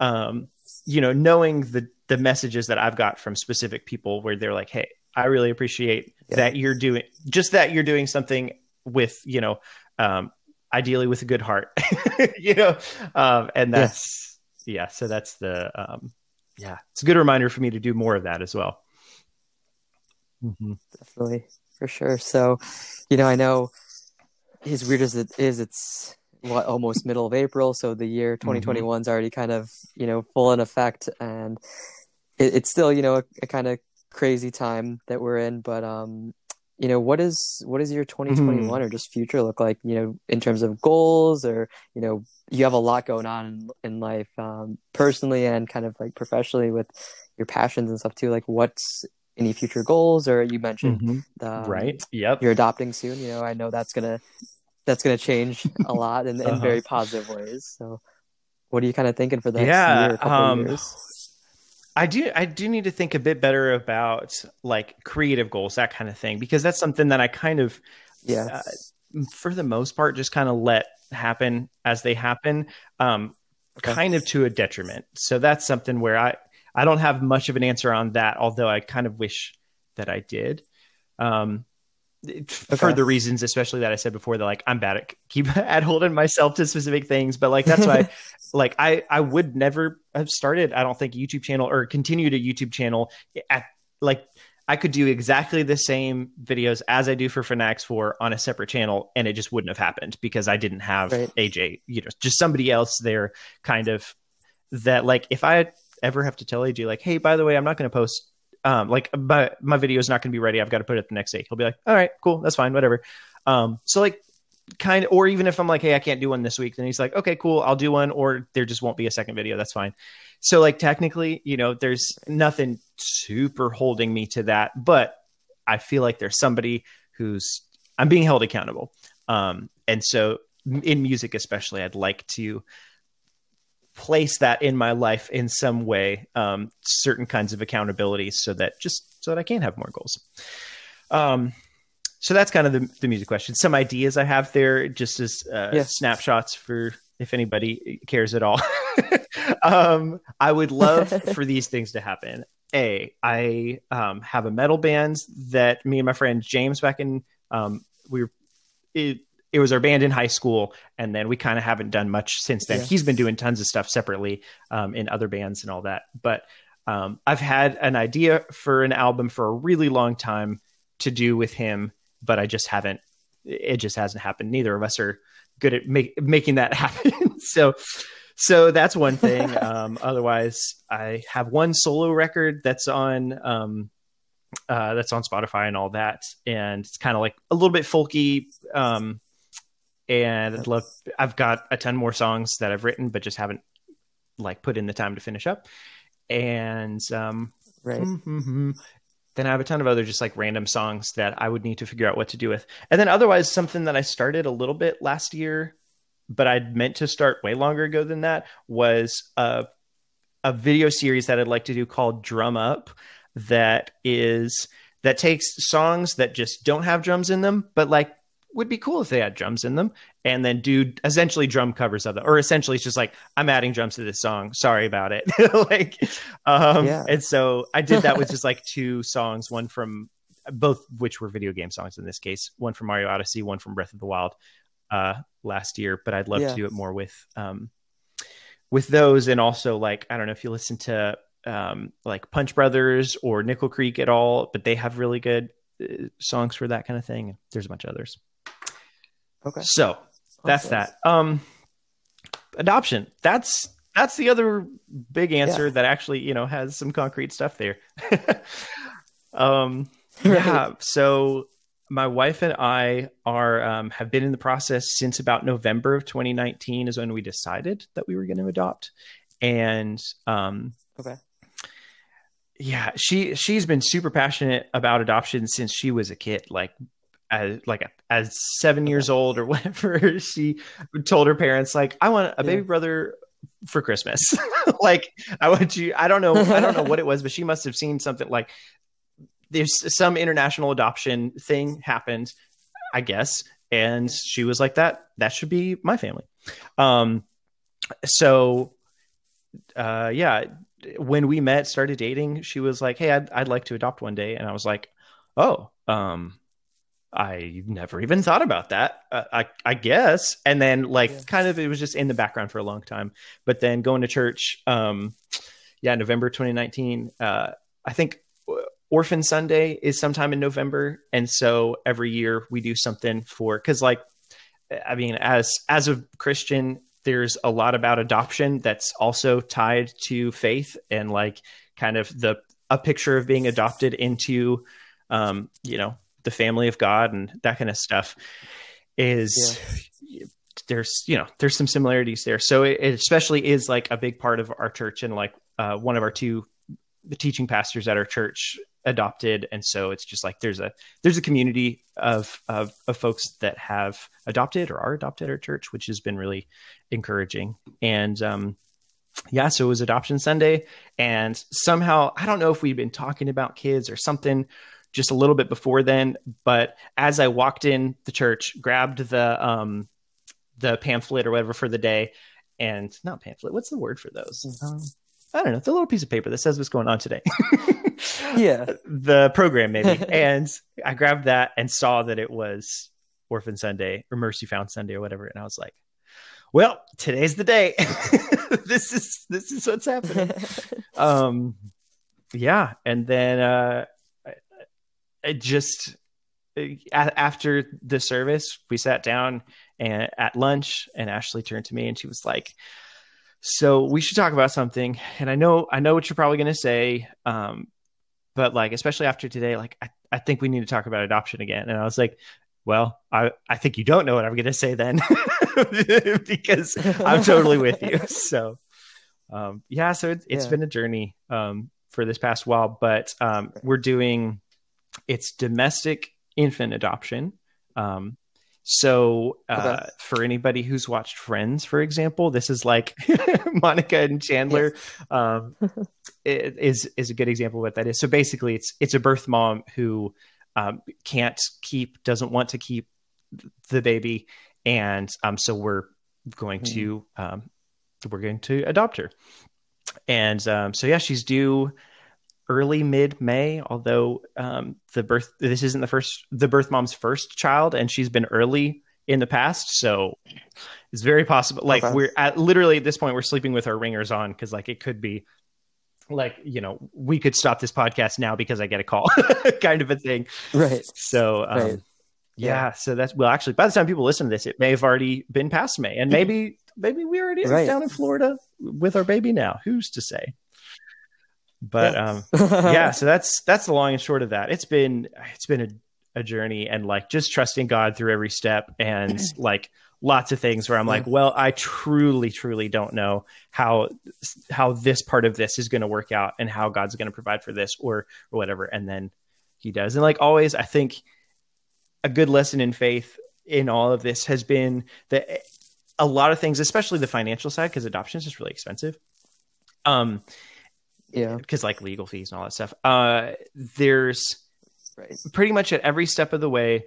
B: um you know knowing the the messages that i've got from specific people where they're like hey i really appreciate yeah. that you're doing just that you're doing something with you know um ideally with a good heart you know um and that's yeah, yeah so that's the um yeah it's a good reminder for me to do more of that as well
A: mm-hmm. definitely for sure so you know i know as weird as it is it's what almost middle of April, so the year 2021 is mm-hmm. already kind of you know full in effect, and it, it's still you know a, a kind of crazy time that we're in. But um, you know what is what is your 2021 mm-hmm. or just future look like? You know, in terms of goals, or you know, you have a lot going on in, in life, um, personally and kind of like professionally with your passions and stuff too. Like, what's any future goals or you mentioned mm-hmm. the,
B: um, right yep
A: you're adopting soon you know i know that's gonna that's to change a lot in, in uh-huh. very positive ways. So, what are you kind of thinking for the next yeah, year, um, years?
B: I do. I do need to think a bit better about like creative goals, that kind of thing, because that's something that I kind of, yeah, uh, for the most part, just kind of let happen as they happen, um, okay. kind of to a detriment. So that's something where I I don't have much of an answer on that, although I kind of wish that I did. Um, okay. for the reasons, especially that I said before, that like I'm bad at keep at holding myself to specific things, but like that's why, like I I would never have started. I don't think YouTube channel or continued a YouTube channel at like I could do exactly the same videos as I do for Fanatix Four on a separate channel, and it just wouldn't have happened because I didn't have right. AJ, you know, just somebody else there, kind of that. Like, if I ever have to tell AJ, like, hey, by the way, I'm not going to post um, like my my video is not going to be ready. I've got to put it the next day. He'll be like, all right, cool, that's fine, whatever. Um, so like kind of, or even if I'm like, hey, I can't do one this week, then he's like, okay, cool, I'll do one, or there just won't be a second video. That's fine. So like technically, you know, there's nothing super holding me to that, but I feel like there's somebody who's I'm being held accountable. Um, and so in music, especially, I'd like to place that in my life in some way, um, certain kinds of accountability, so that just so that I can have more goals. Um, so that's kind of the, the music question. Some ideas I have there, just as uh, yeah. snapshots for if anybody cares at all. um, I would love for these things to happen. A, I um, have a metal band that me and my friend James back in um, we were it, it was our band in high school, and then we kind of haven't done much since then. Yeah. He's been doing tons of stuff separately um, in other bands and all that. But um, I've had an idea for an album for a really long time to do with him, but I just haven't. It just hasn't happened. Neither of us are good at make, making that happen. so, so that's one thing. Um, otherwise, I have one solo record that's on um, uh, that's on Spotify and all that, and it's kind of like a little bit folky. Um, and I'd love I've got a ton more songs that I've written but just haven't like put in the time to finish up. And um right. Mm-hmm. Then I have a ton of other just like random songs that I would need to figure out what to do with. And then otherwise something that I started a little bit last year but I'd meant to start way longer ago than that was a a video series that I'd like to do called Drum Up that is that takes songs that just don't have drums in them but like would be cool if they had drums in them. And then do essentially drum covers of them or essentially it's just like i'm adding drums to this song. Sorry about it. Like um yeah. and so i did that with just like two songs one from both which were video game songs in this case one from mario odyssey one from breath of the wild uh last year but i'd love yeah. to do it more with um with those. And also like i don't know if you listen to um like punch brothers or nickel creek at all but they have really good uh, songs for that kind of thing. There's a bunch of others Okay. So that's okay. that. Um, adoption. That's that's the other big answer yeah. that actually you know has some concrete stuff there. um, yeah. So my wife and I are um, have been in the process since about November of 2019 is when we decided that we were going to adopt, and um, okay. Yeah, she she's been super passionate about adoption since she was a kid. Like as like as seven years old or whatever, she told her parents like, "I want a baby
A: Yeah.
B: brother for Christmas." like, I want you. I don't know. I don't know what it was, but she must have seen something like there's some international adoption thing happened, I guess, and she was like, "That that should be my family." Um, so, uh, yeah, when we met, started dating, she was like, "Hey, I'd I'd like to adopt one day," and I was like, "Oh, um." I never even thought about that. Uh, I I guess, and then like
A: Yeah.
B: kind of it was just in the background for a long time. But then going to church, um, yeah, November 2019. Uh, I think Orphan Sunday is sometime in November, and so every year we do something for because like I mean, as as a Christian, there's a lot about adoption that's also tied to faith and like kind of the a picture of being adopted into, um, you know, the family of God and that kind of stuff is there's you know there's some similarities there. So it, it especially is like a big part of our church and like uh, one of our two the teaching pastors at our church adopted. And so it's just like there's a there's a community of of, of folks that have adopted or are adopted at our church which has been really encouraging. And um yeah so it was adoption sunday. And somehow i don't know if we've been talking about kids or something just a little bit before then but as i walked in the church grabbed the um the pamphlet or whatever for the day and not pamphlet what's the word for those? Um, i don't know the little piece of paper that says what's going on today.
A: Yeah.
B: the program maybe. And i grabbed that and saw that it was orphan sunday or mercy found sunday or whatever and i was like well today's the day. This is this is what's happening. Um yeah and then uh I, I just after the service we sat down and at lunch and ashley turned to me and she was like so we should talk about something. And i know i know what you're probably going to say um but like especially after today like I, I think we need to talk about adoption again. And i was like well i i think you don't know what i'm going to say then. Because i'm totally with you. So um yeah so it, it's
A: Yeah.
B: been a journey um for this past while but um we're doing it's domestic infant adoption um so uh,
A: Okay.
B: for anybody who's watched Friends, for example, this is like Monica and Chandler um, it is is a good example of what that is. So basically, it's it's a birth mom who um, can't keep, doesn't want to keep the baby, and um, so we're going to um, we're going to adopt her. And um, so yeah, she's due early mid May. Although um, the birth this isn't the first the birth mom's first child, and she's been early in the past, so it's very possible. Like
A: Okay.
B: we're at literally at this point, we're sleeping with our ringers on because like it could be like you know we could stop this podcast now because I get a call, kind of a thing.
A: right.
B: So um,
A: Right.
B: yeah, so that's well actually by the time people listen to this, it may have already been past May, and maybe maybe we already are
A: Right.
B: down in Florida with our baby now. Who's to say? But um, yeah, so that's that's the long and short of that. It's been it's been a, a journey and like just trusting God through every step and like lots of things where I'm like, well, I truly, truly don't know how how this part of this is going to work out and how God's going to provide for this or or whatever. And then He does. And like always, I think a good lesson in faith in all of this has been that a lot of things, especially the financial side, because adoption is just really expensive. Um,
A: yeah.
B: because like legal fees and all that stuff. Uh, there's
A: Right.
B: pretty much at every step of the way,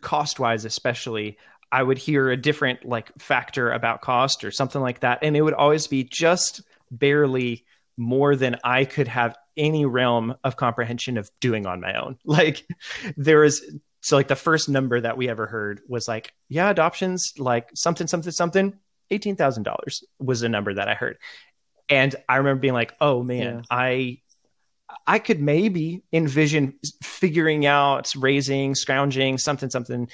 B: cost wise, especially, I would hear a different like factor about cost or something like that, and it would always be just barely more than I could have any realm of comprehension of doing on my own. Like there was so like the first number that we ever heard was like, yeah, adoptions like something something something. Eighteen thousand dollars was the number that I heard, and I remember being like, "Oh man,
A: Yeah.
B: I I could maybe envision figuring out raising, scrounging something, something,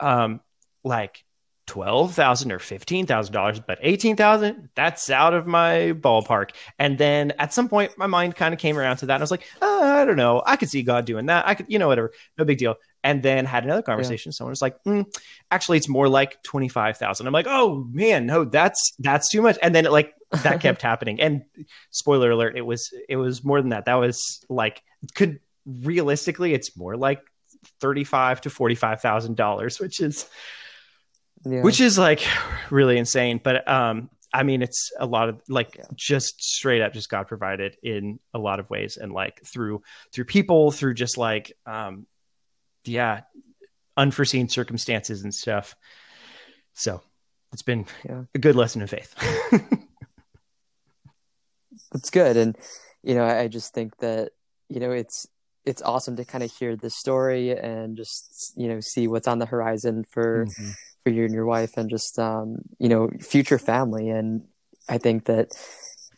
B: um, like twelve thousand or fifteen thousand dollars, but eighteen thousand that's out of my ballpark. And then at some point, my mind kind of came around to that, and I was like, uh, I don't know, I could see God doing that. I could, you know, whatever, no big deal. And then had another conversation. Someone was like, mm, actually, it's more like twenty five thousand. I'm like, oh man, no, that's that's too much. And then it like that kept happening. And spoiler alert, it was it was more than that. That was like could realistically, it's more like thirty-five to forty-five thousand dollars, which is
A: Yeah.
B: which is like really insane. But um, I mean, it's a lot of like
A: Yeah.
B: just straight up, just God provided in a lot of ways, and like through through people, through just like um, yeah, unforeseen circumstances and stuff. So it's been
A: Yeah.
B: a good lesson in faith.
A: It's good, and you know, I, I just think that you know it's it's awesome to kind of hear the story and just you know see what's on the horizon for
B: Mhm.
A: for you and your wife and just um you know future family. And i think that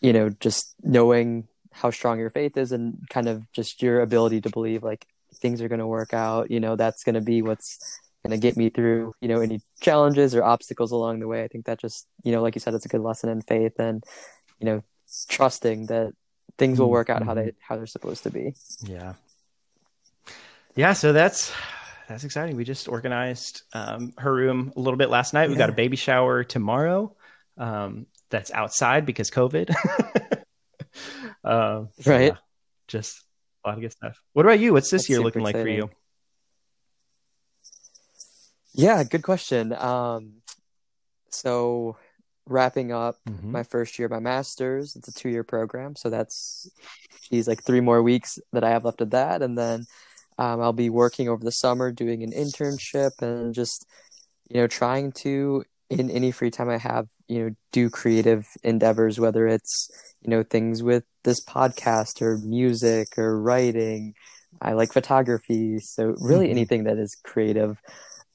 A: you know just knowing how strong your faith is and kind of just your ability to believe like things are going to work out you know that's going to be what's going to get me through you know any challenges or obstacles along the way. I think that just you know like you said it's a good lesson in faith and you know trusting that things will work out how they how they're supposed to be
B: Yeah. Yeah, so that's that's exciting. We just organized um, her room a little bit last night. We got a baby shower tomorrow. Um, that's outside because COVID. um, so
A: Right.
B: yeah, just a lot of good stuff. What about you? What's this
A: That's
B: year looking like for you?
A: yeah good question um so wrapping up
B: Mhm.
A: my first year of my master's. It's a two year program, so that's geez, like three more weeks that I have left of that, and then um, I'll be working over the summer doing an internship and just you know trying to in any free time I have you know do creative endeavors, whether it's you know things with this podcast or music or writing. I like photography, so really
B: Mhm.
A: anything that is creative.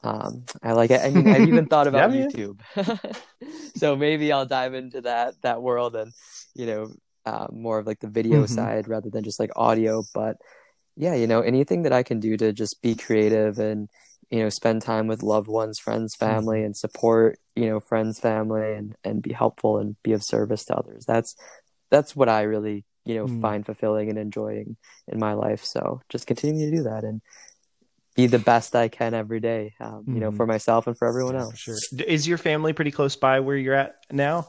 A: Um, I like it. I mean, I've even thought about
B: Yeah.
A: YouTube. so maybe I'll dive into that that world and you know uh, more of like the video
B: Mhm.
A: side rather than just like audio. But yeah, you know anything that I can do to just be creative and you know spend time with loved ones, friends, family, and support you know friends, family, and and be helpful and be of service to others. That's that's what I really you know
B: Mm.
A: find fulfilling and enjoying in my life. So just continuing to do that and be the best I can every day, um, you know,
B: Mhm.
A: for myself and for everyone else.
B: sure. Is your family pretty close by where you're at now?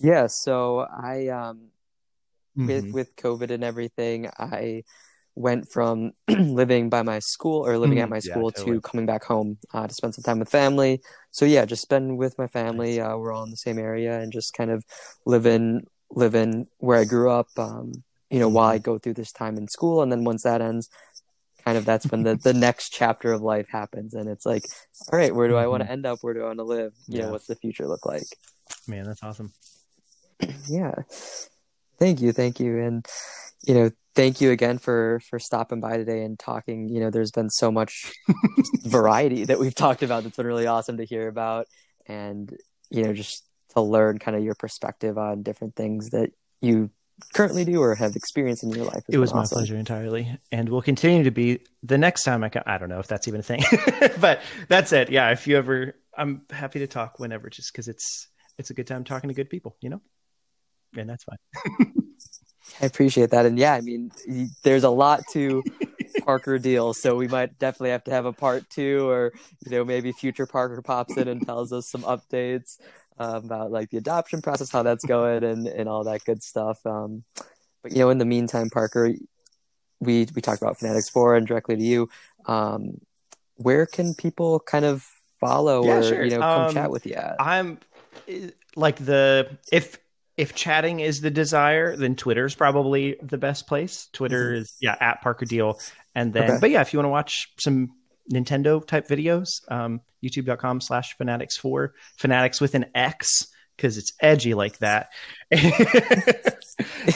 A: Yeah, so I um with
B: Mhm.
A: with COVID and everything, I went from living by my school or living at
B: Mhm.
A: my
B: Yeah,
A: school
B: totally.
A: to coming back home uh, to spend some time with family. So yeah, just spend with my family. Uh, we're all in the same area and just kind of living living where I grew up. Um, you know, while I mm-hmm. go through this time in school, and then once that ends, kind of that's when the the next chapter of life happens, and it's like, all right, where do I want to mm-hmm. end up? Where do I want to live? You
B: Yeah.
A: know, what's the future look like?
B: Man, that's awesome.
A: yeah thank you thank you and you know thank you again for for stopping by today and talking you know there's been so much variety that we've talked about that's been really awesome to hear about and you know just to learn kind of your perspective on different things that you currently do or have experienced in your life
B: It was my
A: awesome.
B: pleasure entirely, and will continue to be the next time I come. I don't know if that's even a thing, but that's it. Yeah, if you ever, I'm happy to talk whenever, just because it's it's a good time talking to good people, you know, and that's fine.
A: I appreciate that. And yeah, I mean, there's a lot to Parker deal, so we might definitely have to have a part two, or you know, maybe future Parker pops in and tells us some updates uh, about like the adoption process, how that's going, and and all that good stuff. Um, but you know, in the meantime, Parker, we we talked about Fanatix Four and directly to you. Um, where can people kind of follow
B: Yeah,
A: or
B: sure.
A: you know come
B: Um,
A: chat with you at?
B: I'm like the if if chatting is the desire, then Twitter's probably the best place. Twitter is yeah at Parker Deal, and then
A: Okay.
B: but yeah, if you want to watch some Nintendo type videos, um, YouTube.com slash Fanatix Four Fanatix with an X because it's edgy like that.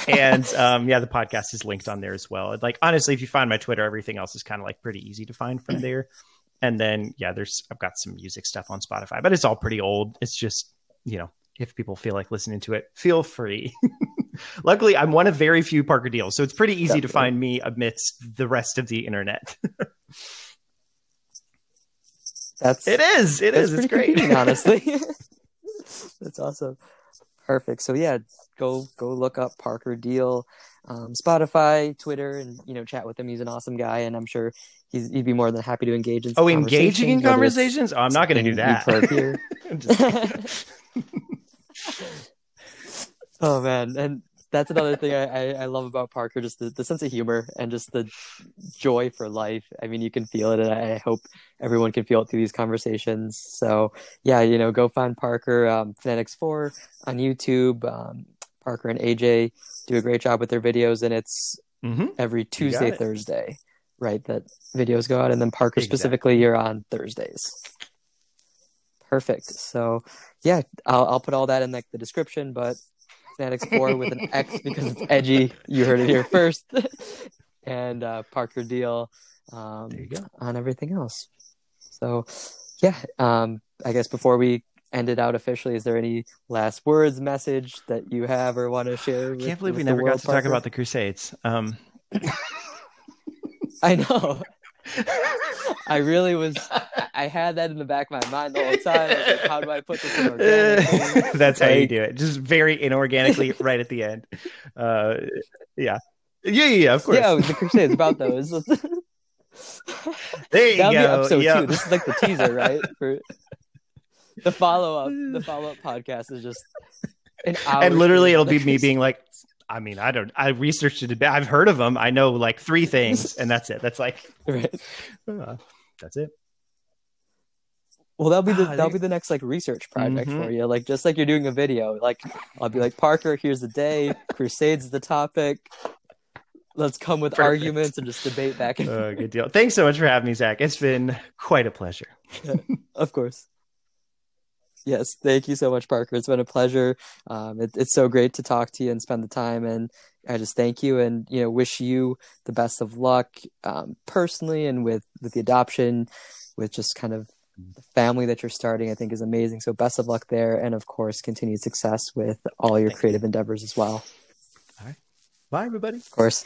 B: and um, yeah, the podcast is linked on there as well. Like honestly, if you find my Twitter, everything else is kind of like pretty easy to find from there. And then yeah, there's I've got some music stuff on Spotify, but it's all pretty old. It's just you know if people feel like listening to it, feel free. Luckily, I'm one of very few Parker deals, so it's pretty easy to find me amidst the rest of the internet.
A: That's
B: it is, it is, it's great.
A: honestly. That's awesome. Perfect. So yeah, go go look up Parker Deal, um, Spotify, Twitter, and you know chat with him. He's an awesome guy, and I'm sure he's, he'd be more than happy to engage in.
B: oh, engaging in
A: conversations?
B: Oh, I'm not going to do that.
A: you've heard here.
B: I'm just-
A: oh man, and that's another thing I, I, I love about Parker, just the, the sense of humor and just the joy for life. I mean, you can feel it, and I hope everyone can feel it through these conversations. So, yeah, you know, go find Parker, um, Fanatix Four on YouTube. Um, Parker and AJ do a great job with their videos, and it's
B: hmm
A: every Tuesday. Thursday, right? That videos go out, and then Parker
B: Exactly.
A: specifically, you're on Thursdays. Perfect. So, yeah, I'll I'll put all that in like the description, but Fanatix Four with an X because it's edgy. You heard it here first, and uh, Parker Deal um,
B: There you go.
A: on everything else. So, yeah, um, I guess before we end it out officially, is there any last words, message that you have or want to share?
B: I can't believe we never got to talk about the Crusades. Um,
A: I know. I really was. I had that in the back of my mind the whole time. Like, how do I put this in organically?
B: That's how you do it. Just very inorganically right at the end. Uh, yeah. Yeah, yeah, yeah, of course.
A: Yeah, the Crusades about those.
B: there you
A: That'll be
B: go.
A: episode
B: Yeah.
A: two. This is like the teaser, right? For the follow up. The follow up podcast is just an hour.
B: and literally it'll be
A: straight.
B: me being like i mean i don't i researched it a bit i've heard of them i know like three things and that's it that's like
A: Right.
B: uh, that's it
A: Well, that'll be the
B: Ah,
A: that'll
B: they-
A: be the next like research project
B: Mhm.
A: for you. Like just like you're doing a video. Like I'll be like Parker, here's the day. Crusades the topic. Let's come with
B: Perfect.
A: arguments and just debate back and
B: uh, good deal thanks so much for having me zach it's been quite a pleasure
A: Of course. Yes, thank you so much, Parker. It's been a pleasure. Um, it, it's so great to talk to you and spend the time. And I just thank you and you know wish you the best of luck um, personally and with with the adoption, with just kind of the family that you're starting. I think is amazing. So best of luck there, and of course, continued success with all your creative endeavors as well.
B: All right, bye everybody
A: Of course.